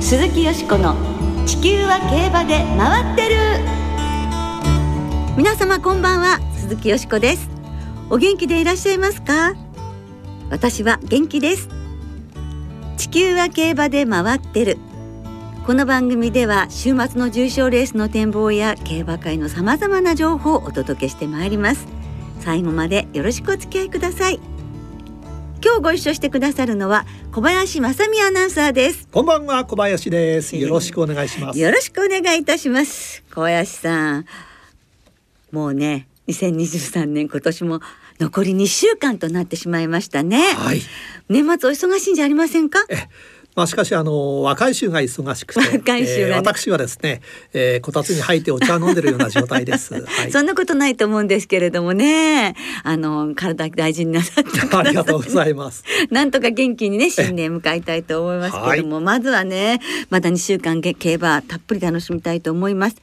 鈴木よしこの地球は競馬で回ってる。皆様こんばんは鈴木よしこです。お元気でいらっしゃいますか？私は元気です。地球は競馬で回ってる。この番組では週末の重賞レースの展望や競馬界のさまざまな情報をお届けしてまいります。最後までよろしくお付き合いください。今日ご一緒してくださるのは小林正美アナウンサーです。こんばんは小林です。よろしくお願いします。よろしくお願いいたします。小林さん。もうね2023年今年も残り2週間となってしまいましたね、はい、年末お忙しいんじゃありませんか？まあしかしあの若い衆が忙しくて、若い衆が、ねえー、私はですね、えー、こたつに入ってお茶を飲んでるような状態です。はい、そんなことないと思うんですけれどもね、あの体大事になさって、ね、ありがとうございます。なんとか元気にね新年迎えたいと思いますけれども、はい、まずはねまだ2週間競馬たっぷり楽しみたいと思います。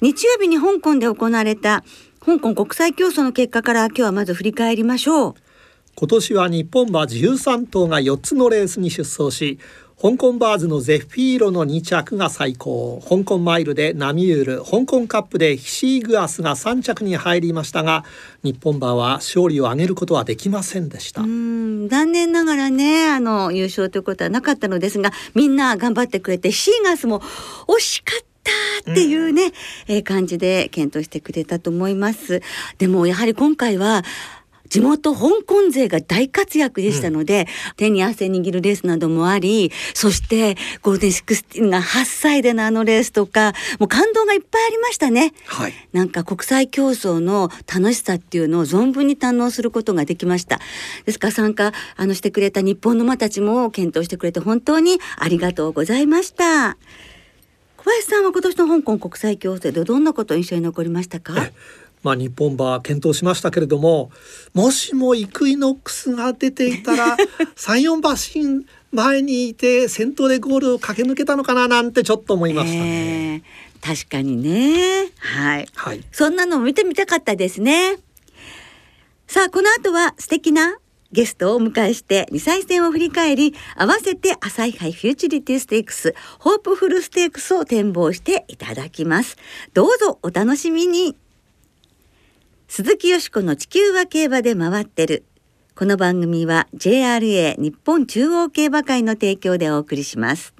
日曜日に香港で行われた香港国際競争の結果から今日はまず振り返りましょう。今年は日本馬13頭が4つのレースに出走し香港バーズのゼフィーロの2着が最高。香港マイルでナミュール香港カップでヒシーグアスが3着に入りましたが日本馬は勝利を挙げることはできませんでした。残念ながらねあの優勝ということはなかったのですがみんな頑張ってくれてシーガスも惜しかったっていうね、うん、えー、感じで検討してくれたと思います。でもやはり今回は地元香港勢が大活躍でしたので、うん、手に汗握るレースなどもありそしてゴールデンシックスティンが8歳でのあのレースとかもう感動がいっぱいありましたね、はい、なんか国際競争の楽しさっていうのを存分に堪能することができました。ですから参加あのしてくれた日本の馬たちも検討してくれて本当にありがとうございました。小林さんは今年の香港国際競争でどんなこと印象に残りましたか？まあ、日本馬検討しましたけれどももしもイクイノックスが出ていたら 34馬身前にいて先頭でゴールを駆け抜けたのかななんてちょっと思いましたね。えー、確かにね、はい、はい、そんなのを見てみたかったですね。さあこの後は素敵なゲストをお迎えして2歳戦を振り返り合わせて朝日杯フューチュリティステークスホープフルステークスを展望していただきます。どうぞお楽しみに鈴木よしこの地球は競馬で回ってる。この番組は JRA 日本中央競馬会の提供でお送りします。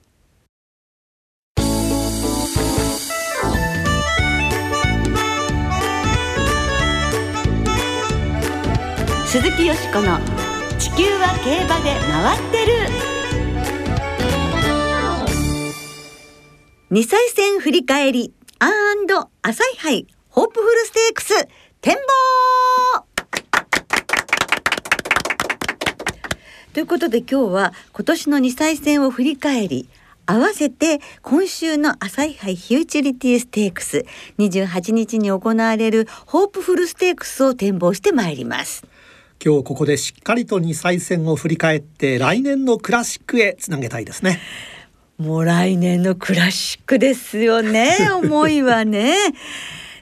鈴木よしこの地球は競馬で回ってる。二歳戦振り返りアンド朝日杯ホープフルステークス展望ということで今日は今年の2歳戦を振り返り合わせて今週の朝日杯フューチュリティステークス28日に行われるホープフルステークスを展望してまいります。今日ここでしっかりと2歳戦を振り返って来年のクラシックへつなげたいですね。もう来年のクラシックですよね思いはね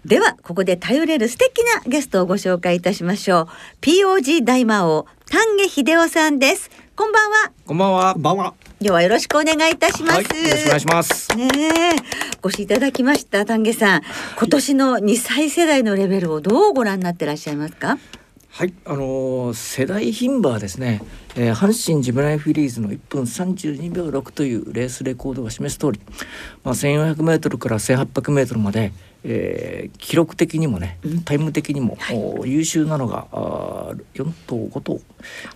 ではここで頼れる素敵なゲストをご紹介いたしましょう。POG 大魔王丹下秀夫さんです。こんばんは。こんばんは。ばんは。今日はよろしくお願いいたします、はい、よろしくお願いします。ねお越しいただきました丹下さん。今年の2歳世代のレベルをどうご覧になってらっしゃいますか？はい、あのー、世代牝馬はですね、えー、阪神ジムナイフィリーズの1分32秒6というレースレコードが示す通り、まあ、1400メートルから1800メートルまでえー、記録的にもねタイム的にも、はい、優秀なのがあ4頭5頭。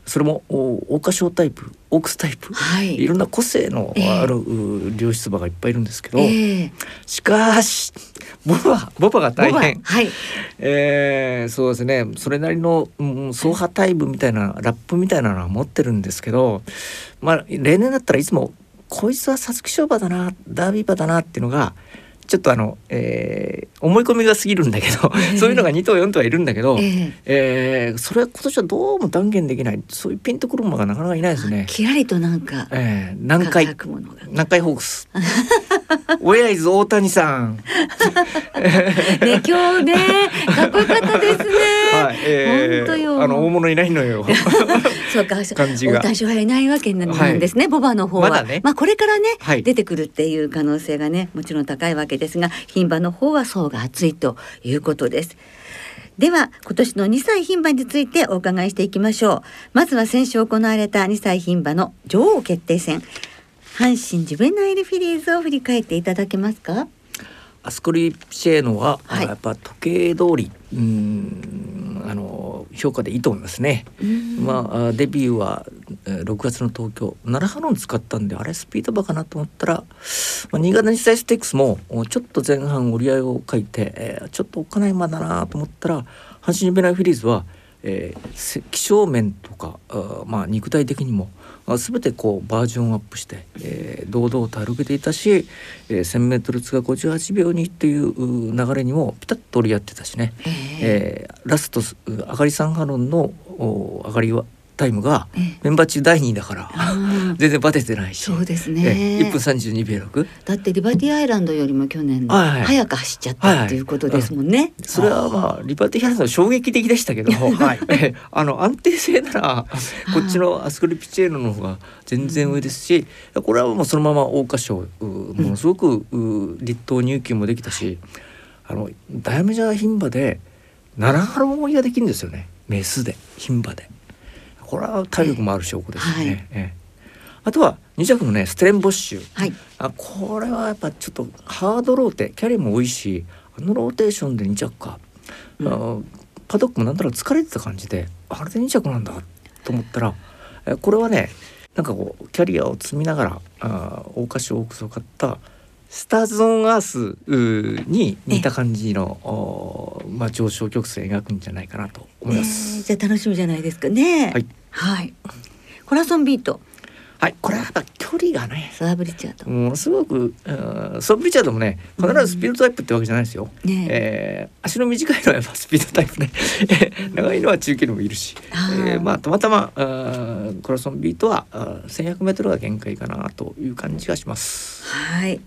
それも桜花賞タイプオークスタイプ、はい、いろんな個性のある、えー、良質馬がいっぱいいるんですけど、えー、しかしボバボバが大変、はい、えー、そうですね。それなりの、うん、走破タイムみたいなラップみたいなのは持ってるんですけどまあ例年だったらいつもこいつは皐月賞馬だなダービー馬だなっていうのがちょっとあの、えー、思い込みが過ぎるんだけど、えー、そういうのが2頭4頭はいるんだけど、えー、えー、それは今年はどうも断言できない。そういうピンとくるものがなかなかいないですね。きらりとなんか、えー、南海南海ホークス親イズ大谷さん？ね今日ねかっこよかったですね。はい、え本当よあの大物いないのよ。そうか、感じが大谷翔平いないわけなはいんですね、ボバの方は。まだねあこれからね、はい出てくるっていう可能性がね、もちろん高いわけですが、牝馬の方は層が厚いということです。では今年の2歳牝馬についてお伺いしていきましょうまずは先週行われた2歳牝馬の女王決定戦阪神ジュベナイルフィリーズを振り返っていただけますか？アスコリピチェーノは、はい。やっぱ時計通りうーんあの評価でいいと思いますね。まああデビューはえー6月の東京。奈良ハロン使ったんであれスピード馬かなと思ったら、まあ、新潟日大ステークスもおちょっと前半折り合いを書いて、えーちょっとおっかない馬だなと思ったら阪神ジュベナイルフィリーズは、えーせ気象面とかあーまあ肉体的にもあ全てこうバージョンアップして、えー堂々と歩けていたし、えー、1,000m 通過58秒にっていうう流れにもピタッと折り合ってたしね、えー。ラストスう上がり3ハロンのお上がりはタイムがええ。メンバー中第2位だから全然バテてないし。そうですえね。え1分32秒6だってリバティアイランドよりも去年早く走っちゃったっていうことですもんね。それはまあリバティハイランド衝撃的でしたけど、はい。ええ。あの安定性ならこっちのアスクリピチェーノの方が全然上ですし、これはもうそのまま桜花賞うものすごくう立冬入球もできたし、あのダイワメジャー牝馬で7ハロン追いができるんですよね。メスで牝馬で。これは体力もある証拠ですよね。はいええあとは2着のねステレンボッシュ。はい。あこれはやっぱちょっとハードローテキャリアも多いしあのローテーションで2着か、うんあパドックもなんだろう疲れてた感じであれで2着なんだと思ったらえこれはねなんかこうキャリアを積みながらあ桜花賞オークスを勝ったスターズ・オン・アースに似た感じのおまあ、上昇曲線描くんじゃないかなと思いまえす。ーじゃあ楽しみじゃないですかね。はい。はい。コラソンビート、はい、これはやっぱ距離がねサーブリチャード。ものすごく、うんソン・リチャードもね必ずスピードタイプってわけじゃないですよ。ねえー足の短いのはやっぱスピードタイプね長いのは中距離もいるし、えーまあたまたまあーコラソンビートはあー 1100m が限界かなという感じがします。はい。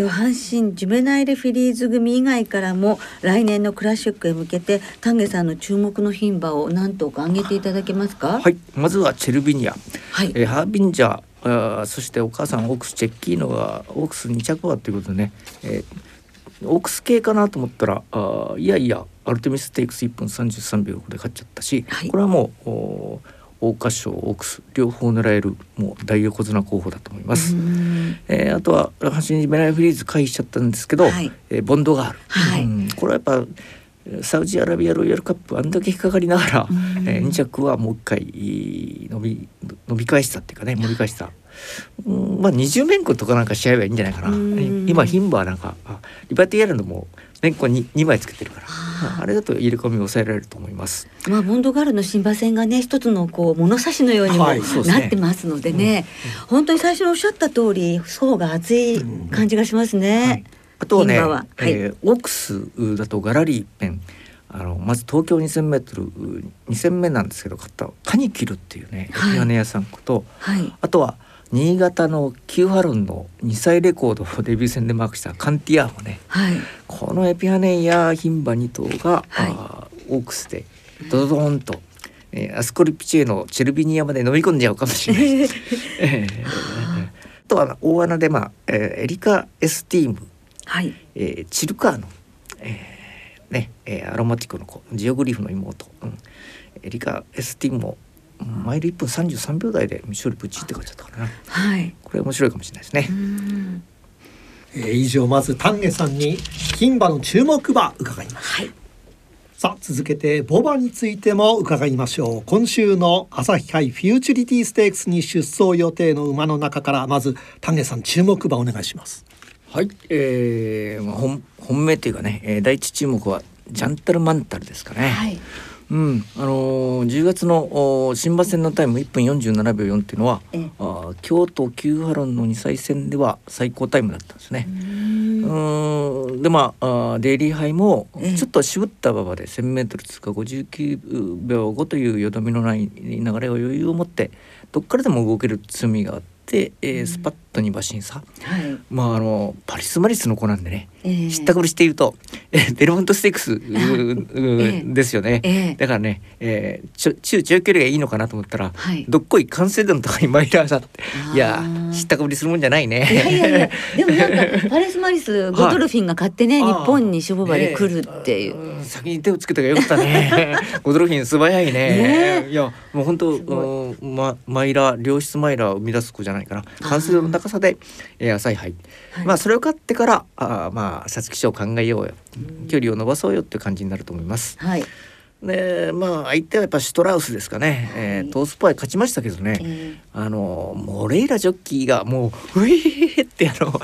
では阪神ジュベナイルフィリーズ組以外からも来年のクラシックへ向けて丹下さんの注目の牝馬を何頭か挙げていただけますか？はいまずはチェルビニア、はい。えーハービンジャーあーそしてお母さんオークスチェッキーノがオークス2着馬ということでね、えーオークス系かなと思ったらあーいやいやアルテミステークス1分33秒で勝っちゃったし、はいこれはもうお桜花賞オークス両方狙えるもう大横綱候補だと思います。えーあとは阪神メライフリーズ回避しちゃったんですけど、はい。えーボンドガール、はい。うん。これはやっぱえーサウジアラビアロイヤルカップあんだけ引っかかりながら、うん。えー2着はもう一回伸び伸び返したっていうかね盛り返した。うん。まあ20面子とかなんか試合はいいんじゃないかな。うん。今牝馬はなんかあリバティアイランドも年間に2枚つけてるからあれだと入れ込みを抑えられると思います。まあボンドガールの新馬戦がね一つのこう物差しのようにもなってますのでね、本当に最初におっしゃった通り層が厚い感じがしますね。はい。あとはね、は。はい。えーオークスだとガラリーペン。あのまず東京 2000m2 戦目なんですけど買ったカニキルっていうねはい。エピハネ屋さんこと、はい。あとは新潟のキューハロンの2歳レコードをデビュー戦でマークしたカンティアーもね。はい。このエピハネや牝馬2頭が、はい。あーオークスでドドドーンと、えーアスコリピチェのチェルビニアまで飲み込んじゃうかもしれないし、え ーあとは大穴で、まあえーエリカ・エスティーム。はい。えーチルカーノ、えーねえーアロマティコの子。ジオグリフの妹、うん、エリカ・エスティンもうんマイル1分33秒台で勝利プチって書いちゃったからなはい。これ面白いかもしれないですねえー以上まず丹下さんに牝馬の注目馬伺いました。はい。さあ続けてボバについても伺いましょう今週の朝日杯フューチュリティステークスに出走予定の馬の中からまず丹下さん注目馬お願いしますはい、えーまあ、本本命っていうかね、えー第一注目はジャンタルマンタルですかね。はい。うん、あのー、10月のお新馬戦のタイム1分47秒4っていうのは、ええ。あー京都旧ハロンの2歳戦では最高タイムだったんですね。うん。でまああーデイリーハイもええ。ちょっと渋った馬場で 1,000m 通過59秒5というよどみのない流れを余裕を持ってどっからでも動ける強みがあって、えースパットニー・バ審査はい。まああのパリス・マリスの子なんでね、えー知ったくりしていると、えーベルモントステークス ですよね、ええ。だからね、えー、ちょ中長距離がいいのかなと思ったら、はい。どっこい完成度の高いマイラーだっいや知ったかぶりするもんじゃないね。いやいやいや、でもなんか パレスマリスゴドルフィンが買ってね、あ日ー本に商売で来るっていう。先に手をつけたがよかったね。ゴドルフィン素早いね。ね。いやもう本当マイラー良質マイラーを生み出す子じゃないかな。完成度の高さで、えー、浅い杯、はい。まあそれを買ってからあーまあ皐月賞考えようよ。距離を伸ばそうよっていう感じになると思います。はい。でまあ相手はやっぱシュトラウスですかね、えートースパイ勝ちましたけどね、えあのモレイラジョッキーがもう「ういー!」ってあの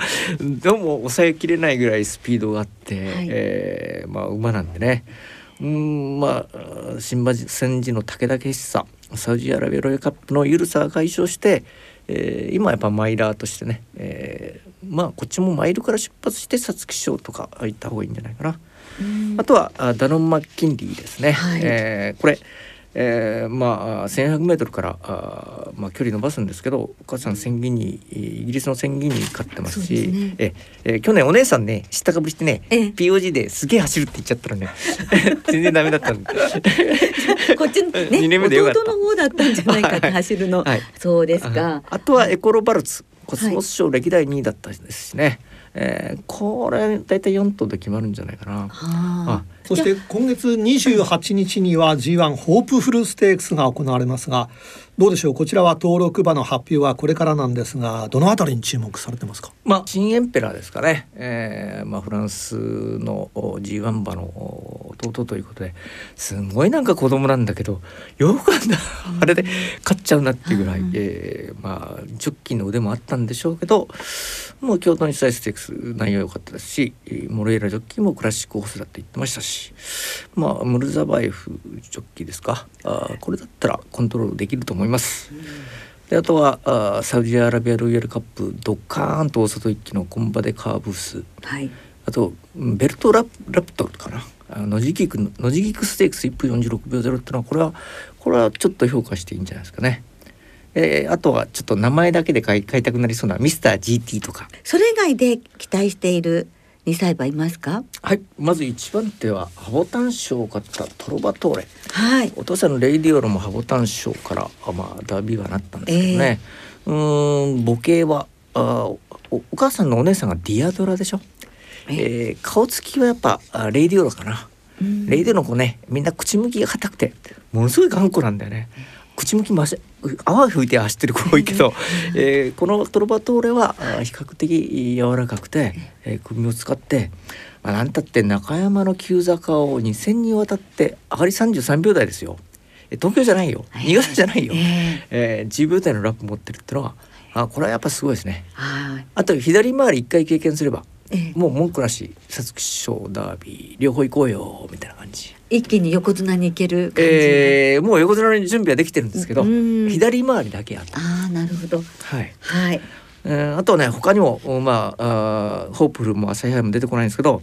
どうも抑えきれないぐらいスピードがあって、はい。えーまあ馬なんでね。うんまあ新馬戦時の武田決さサウジアラビアロイカップのゆるさが解消して、えー今やっぱマイラーとしてね、えーまあこっちもマイルから出発して皐月賞とか行った方がいいんじゃないかな。うんあとはあダノン・マッキンリーですね。はいえーこれ、えーまあ 1,100m からあー、まあ、距離伸ばすんですけどお母さん千ギニイギリスの千ギニ勝ってますしね。ええー去年お姉さんね知ったかぶりしてねええ。POG ですげえ走るって言っちゃったらね。全然ダメだったんで。こっちのね二年目でよかった。弟の方だったんじゃないかって走るの。はいそうですか。あとはエコロバルツ。コスモス賞歴代2位だったですしね、えーこれ大体4頭で決まるんじゃないかな。はあ。そして今月28日には G1 ホープフルステークスが行われますがどうでしょう？こちらは登録馬の発表はこれからなんですがどのあたりに注目されてますか？まあ、新エンペラーですかね、えーまあ、フランスのお G1 馬のお弟ということですごいなんか子供なんだけどよくあんなあれで勝っちゃうなっていうぐらい、うん。えーまあジョッキーの腕もあったんでしょうけどもう京都日大ステークス内容良かったですしえーモレイラジョッキーもクラシックホースだって言ってましたしまあムルザバエフジョッキーですか？あーこれだったらコントロールできると思います。であとはあーサウジアラビアロイヤルカップドッカーンと大外一気のコンバでカーブスはい。あとうんベルトララプトルかなあのノジギクノジギクステークス1分46秒0っていうのはこれはこれはちょっと評価していいんじゃないですかね。えーあとはちょっと名前だけで買い買いたくなりそうなミスター GT とかそれ以外で期待している二歳馬いますか？はい。まず一番手はハボタン賞を買ったトロバトーレ。はい。お父さんのレイディオロもハボタン賞からあまあダービーはなったんですけどね、うーん母系はあおお母さんのお姉さんがディアドラでしょ、えー顔つきはやっぱあレイデオロかな、うん。レイデオロの子ねみんな口向きが硬くてものすごい頑固なんだよね口向きまし泡吹いて走ってる子多いけど、えーこのトロバトーレはあ比較的柔らかくて、えー首を使って、まあ、なんたって中山の急坂を2戦にわたって上がり33秒台ですよ。え東京じゃないよ。新潟じゃないよ、えええー、10秒台のラップ持ってるってのはあこれはやっぱすごいですね。はい。あと左回り1回経験すればええ。もう文句なし皐月賞ダービー両方行こうよみたいな感じ一気に横綱に行ける感じ。えー、もう横綱の準備はできてるんですけどうん左回りだけやったああ、なるほど。はい、はい。えーあとね他にもまああーホープフルも朝日杯も出てこないんですけど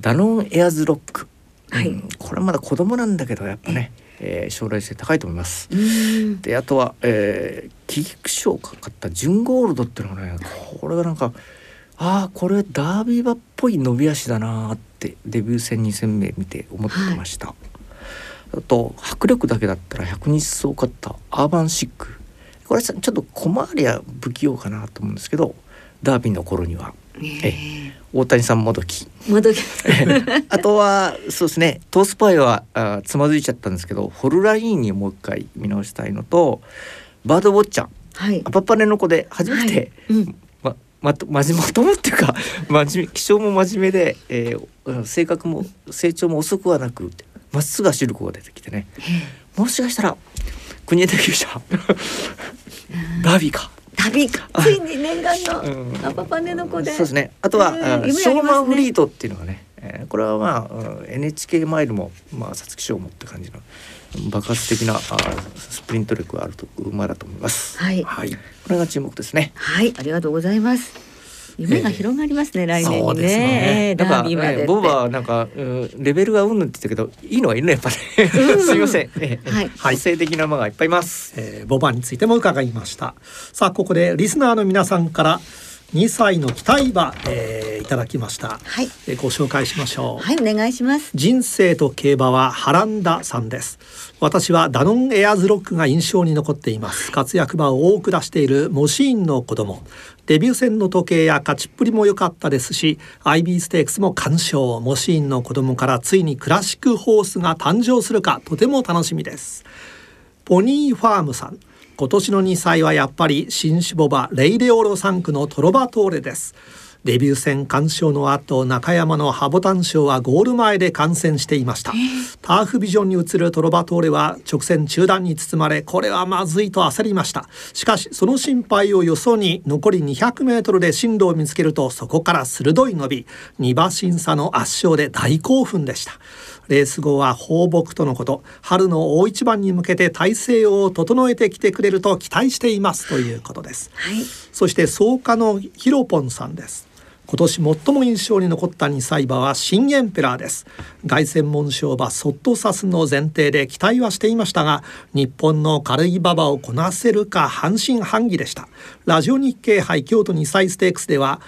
ダノンエアーズロック、はいうんこれまだ子供なんだけどやっぱね、えー将来性高いと思います。であとは、えー、キック賞かかったジュンゴールドっていうのがねこれがなんかああこれダービー馬っぽい伸び足だなーってデビュー戦2戦目見て思ってました、あと迫力だけだったら100日走勝ったアーバンシック。これさちょっと小回りは不器用かなと思うんですけどダービーの頃には。え。え大谷さんもどき。あとはそうですね。トースパイはあつまずいちゃったんですけどフォルラインにもう一回見直したいのとバードウォッチャー。はい。ア。パパネの子で初めて、うん。ままとまじまともっていうか真面目気性も真面目で、えー性格も成長も遅くはなくまっすぐ走る子が出てきてねもしかしたら国枝厩舎ダービーか。旅ついに念願うんのアパパネの子で。そうですね。あとは、うんあ夢ありますねショーマンフリートっていうのがね、えーこれはまあうん NHK マイルもまあ皐月賞もって感じの爆発的なあスプリント力があると馬だと思います。はいこれが注目ですね。はい、ありがとうございます。夢が広がりますね、来年にねね。えーダービーなんか、うんレベルがうんぬんって言ったけどいいのはいるねやっぱね。すみません。えーはい個性的な馬がいっぱいいます。えーボバについても伺いましたさあここでリスナーの皆さんから2歳の期待馬、えー、いただきました、はい。えーご紹介しましょう、はいお願いします。人生と競馬はハランダさんです。私はダノンエアーズロックが印象に残っています。活躍馬を多く出しているモシーンの子供。デビュー戦の時計や勝ちっぷりも良かったですし IB ステークスも鑑賞。モシーンの子供からついにクラシックホースが誕生するかとても楽しみです。ポニーファームさん今年の2歳はやっぱり新種ボバレイレオロ3区のトロバトーレです。デビュー戦鑑賞の後中山のハボタン賞はゴール前で観戦していました。ターフビジョンに映るトロバトーレは直線中断に包まれこれはまずいと焦りました。しかしその心配をよそに残り200メートルで進路を見つけるとそこから鋭い伸び2馬審査の圧勝で大興奮でしたレース後は放牧とのこと。春の大一番に向けて体制を整えてきてくれると期待していますということです。はい。そして草加のヒロポンさんです。今年最も印象に残った2歳馬は新エンペラーです。凱旋門賞馬ソットサスの前提で期待はしていましたが日本の軽い馬場をこなせるか半信半疑でした。ラジオ日経杯京都2歳ステークスでは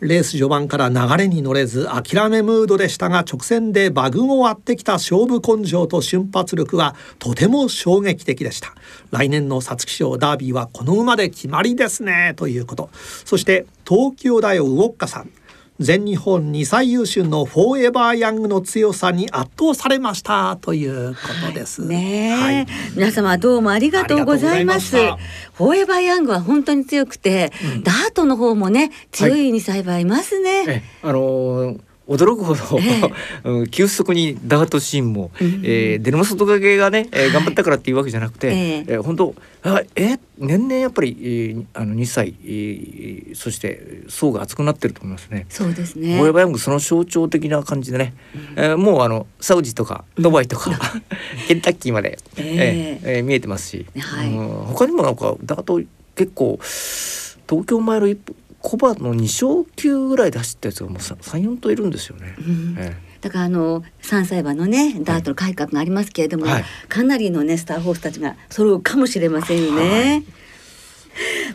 レース序盤から流れに乗れず諦めムードでしたが直線で馬群を割ってきた勝負根性と瞬発力はとても衝撃的でした。来年の皐月賞ダービーはこの馬で決まりですねということ。そして東京大王ウォッカさん。全日本2歳優秀のフォーエバーヤングの強さに圧倒されましたということです。ねえ、はい。皆様どうもありがとうございます。フォーエバーヤングは本当に強くて、ダートの方もね強い2歳馬いますね、えあのー驚くほど、うん急速にダートシーンも、えー、デルモ外掛けがね、えー頑張ったからっていうわけじゃなくて、ええ。えー本当あえ年々やっぱり、えーあの2歳、えーそして層が厚くなってると思いますね。そうですフね。ォーエバーヤングその象徴的な感じでね、えーもうあのサウジとかドバイとか、ケンタッキーまで、ええ。ーえー見えてますし、はい。うん他にもなんかダート結構東京マイル一歩コバの2勝級ぐらいで走ったやつがもう34頭いるんですよね。うん。えだからあの3歳馬のねダートの改革がありますけれども、はい。かなりのねスターホースたちが揃うかもしれませんよね。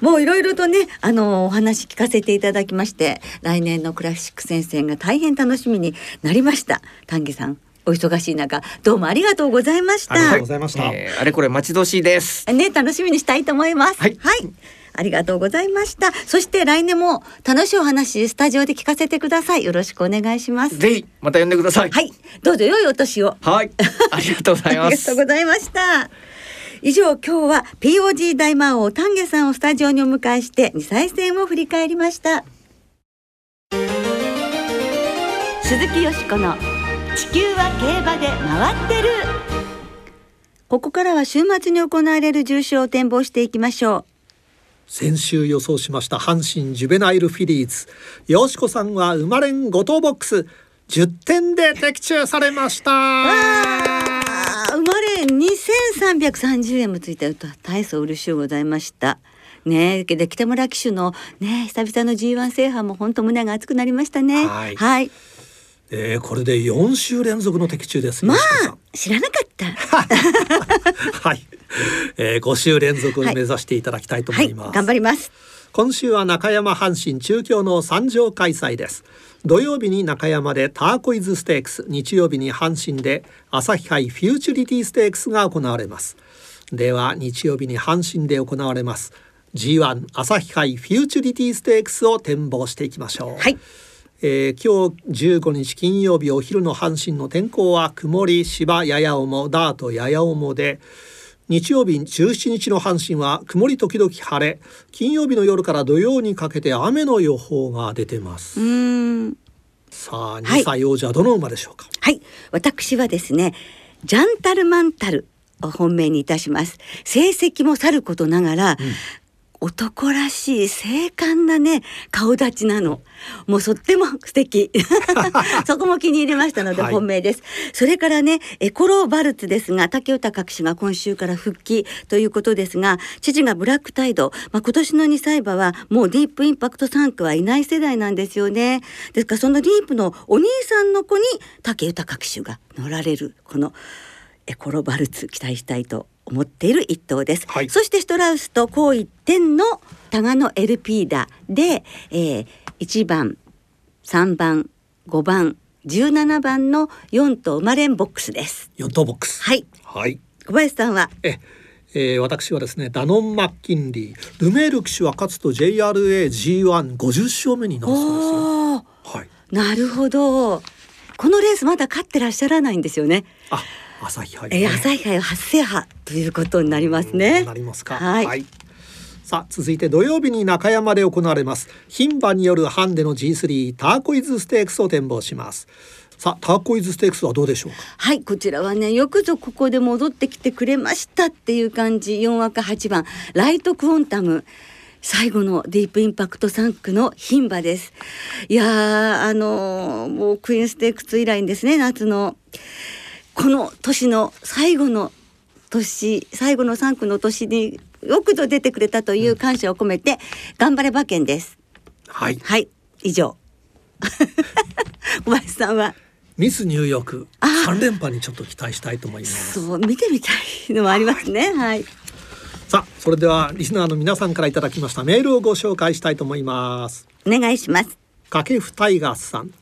もういろいろとねあのお話聞かせていただきまして来年のクラシック戦線が大変楽しみになりました。丹下さんお忙しい中どうもありがとうございましありがとうたございました。えーあれこれ待ち遠しいです。ね楽しみにしたいと思います。はいありがとうございました。そして来年も楽しいお話スタジオで聞かせてください。よろしくお願いします。ぜひまた呼んでください。はい。どうぞ良いお年を。はい、ありがとうございます。ありがとう。ございました。以上今日は POG 大魔王丹下さんをスタジオにお迎えして2歳戦を振り返りました。鈴木よしこの地球は競馬で回ってる。ここからは週末に行われる重賞を展望していきましょ先週予想しました阪神ジュベナイルフィリーズ。よしこさんは生まれん5等ボックス。10点で的中されました。生まれ2330円もついたと大層嬉しゅうございました。ねえで北村騎手のね久々の G1 制覇も本当胸が熱くなりましたね。はい。はいえー、これで4週連続の的中ですまあ知らなかった。はい、えー、5週連続を目指していただきたいと思はいいます、頑張ります。今週は中山阪神中京の三条開催です。土曜日に中山でターコイズステークス日曜日に阪神で朝日杯フューチュリティステークスが行われます。では日曜日に阪神で行われます。G1 朝日杯フューチュリティステークスを展望していきましょう。はいえー今日15日金曜日お昼の阪神の天候は曇り芝やや重ダートやや重で日曜日17日の阪神は曇り時々晴れ金曜日の夜から土曜にかけて雨の予報が出てます、さあはい。2歳王者はどの馬でしょうか、はい。私はですねジャンタルマンタルを本命にいたします。成績もさることながら、男らしい精悍なね顔立ちなの。もうとっても素敵。そこも気に入りましたのではい。本命です、それからねエコロバルツですが竹豊隠しが今週から復帰ということですが父がブラックタイド、まあ、今年の2歳馬はもうディープインパクト3区はいない世代なんですよね。ですからそのディープのお兄さんの子に竹豊騎手が乗られるこのエコロバルツ期待したいと思思っている一頭です、はいそしてストラウスと高一点のタガノエルピーダで、えー、1番3番5番17番の4頭生まれんボックスです四等ボックス。はいはい。小林さんは？え、えー、私はですねダノン・マッキンリールメール騎手は勝つと JRA G150 勝目になるそうですよ。はい。なるほどこのレースまだ勝ってらっしゃらないんですよねあ、朝日杯、えー、朝日杯は初制覇ということになりますね。なりますか。はい。さあ続いて土曜日に中山で行われます。牝馬によるハンデの G3 ターコイズステークスを展望します。さあターコイズステークスはどうでしょうか？はいこちらはねよくぞここで戻ってきてくれましたっていう感じ。4枠8番。ライトクォンタム。最後のディープインパクト3区の牝馬です。いやーあのーもうクイーンステークス以来にですね夏のこの年の最後の年最後の3区の年によくぞ出てくれたという感謝を込めて、頑張れ馬券です。はい。はい。以上。小林さんは？ミスニューヨークあ三連覇にちょっと期待したいと思います。そう見てみたいのもありますね。はい。さあそれではリスナーの皆さんからいただきましたメールをご紹介したいと思います。お願いします。掛布タイガースさん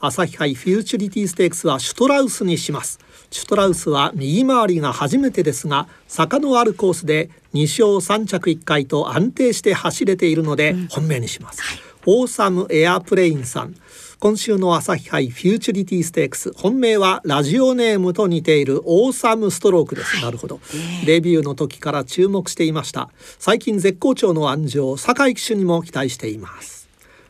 朝日杯フューチュリティステークスはシュトラウスにします。シュトラウスは右回りが初めてですが坂のあるコースで2勝3着1回と安定して走れているので本命にします、オーサムエアプレインさん。今週の朝日杯フューチュリティステークス本命はラジオネームと似ているオーサムストロークです、なるほど。デビューの時から注目していました。最近絶好調の安城酒井騎手にも期待しています。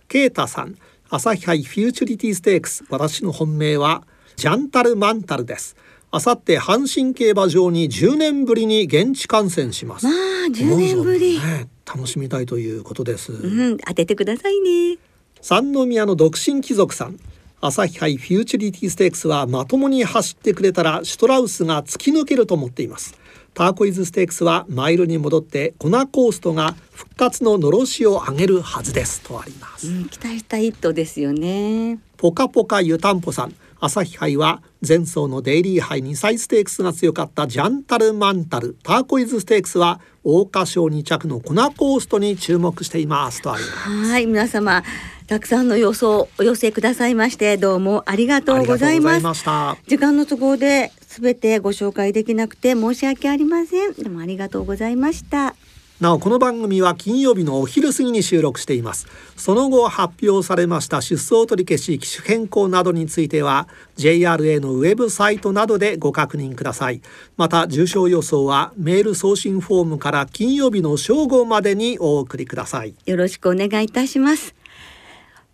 ケイタさん朝日杯フューチュリティステークス私の本命はジャンタルマンタルです。あさって阪神競馬場に10年ぶりに現地観戦します。まあ10年ぶり、ね、楽しみたいということです、うん当ててくださいね。三宮の独身貴族さん。朝日杯フューチュリティステークスはまともに走ってくれたらシュトラウスが突き抜けると思っていますターコイズステークスはマイルに戻ってコナコーストが復活ののろしを上げるはずです。とあります。うん期待した一頭ですよね。ポカポカ湯たんぽさん朝日杯は前走のデイリー杯2歳ステークスが強かったジャンタルマンタル。ターコイズステークスは桜花賞2着のコナコーストに注目しています。とあります。はい皆様たくさんの予想お寄せくださいましてどうもありがとうございます。ありがとうございました。時間の都合で全てご紹介できなくて申し訳ありません。でもありがとうございました。なおこの番組は金曜日のお昼過ぎに収録しています。その後発表されました出走取り消し機種変更などについては JRA のウェブサイトなどでご確認ください。また重症予想はメール送信フォームから金曜日の正午までにお送りください。よろしくお願いいたします。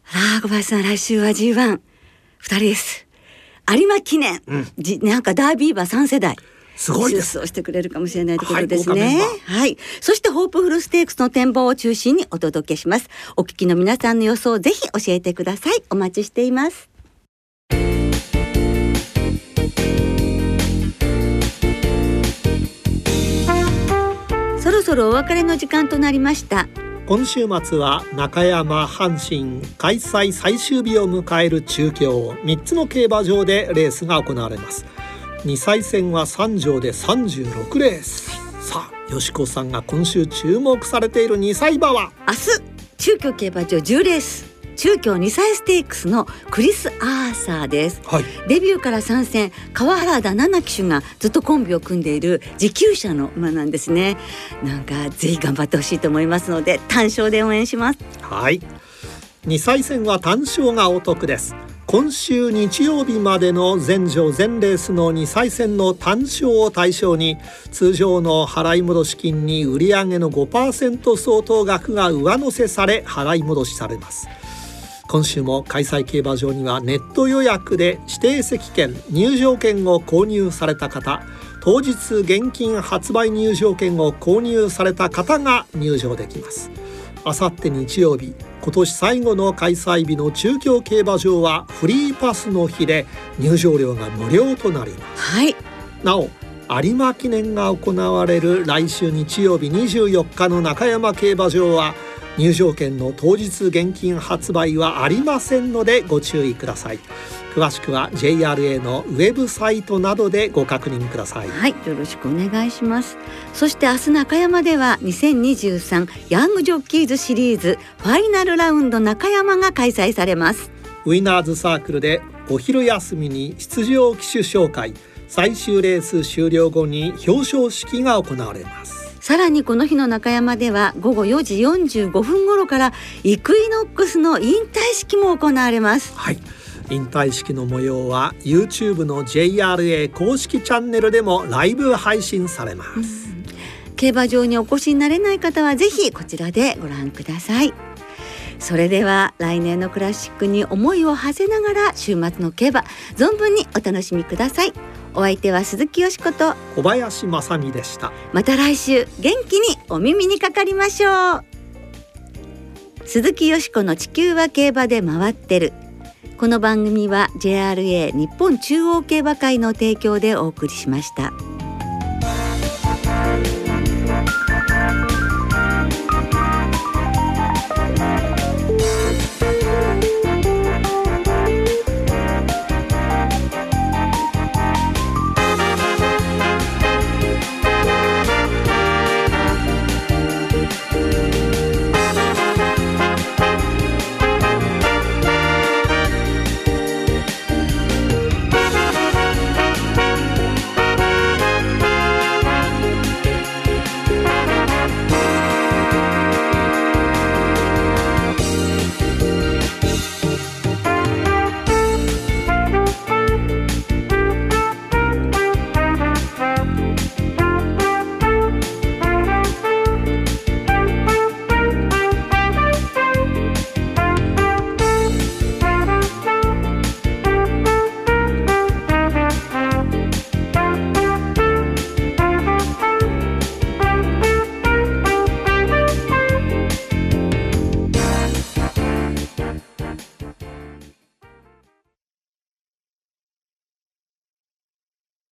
さあ小林さん来週は G1 二人です有馬記念、じなんかダービー馬三世代すごいですしてくれるかもしれないということはいですねバ。はい。そしてホープフルステークスの展望を中心にお届けします。お聞きの皆さんの予想をぜひ教えてください。お待ちしています。そろそろお別れの時間となりました。今週末は中山阪神開催最終日を迎える中京3つの競馬場でレースが行われます。2歳戦は3条で36レース。さあよしこさんが今週注目されている2歳馬は？明日中京競馬場10レース。中京2歳ステークスのクリス・アーサーです。はい。デビューから参戦川原田奈々騎手がずっとコンビを組んでいる持久者の馬なんですね。なんかぜひ頑張ってほしいと思いますので単勝で応援します。はい。2歳戦は単勝がお得です。今週日曜日までの全場全レースの2歳戦の単勝を対象に通常の払い戻し金に売上の5%相当額が上乗せされ払い戻しされます今週も開催競馬場にはネット予約で指定席券入場券を購入された方当日現金発売入場券を購入された方が入場できます。あさって日曜日今年最後の開催日の中京競馬場はフリーパスの日で入場料が無料となります。はい。なお有馬記念が行われる来週日曜日24日の中山競馬場は入場券の当日現金発売はありませんのでご注意ください。詳しくは JRA のウェブサイトなどでご確認ください。はいよろしくお願いします。そして明日中山では2023ヤングジョッキーズシリーズファイナルラウンド中山が開催されます。ウィナーズサークルでお昼休みに出場機種紹介。最終レース終了後に表彰式が行われますさらにこの日の中山では午後4時45分頃からイクイノックスの引退式も行われます。はい。引退式の模様は YouTube の JRA 公式チャンネルでもライブ配信されます、競馬場にお越しになれない方はぜひこちらでご覧くださいそれでは来年のクラシックに思いを馳せながら週末の競馬存分にお楽しみください。お相手は鈴木よしこと。小林正美でした。また来週元気にお耳にかかりましょう。鈴木よしこの地球は競馬で回ってる。この番組は JRA 日本中央競馬会の提供でお送りしました。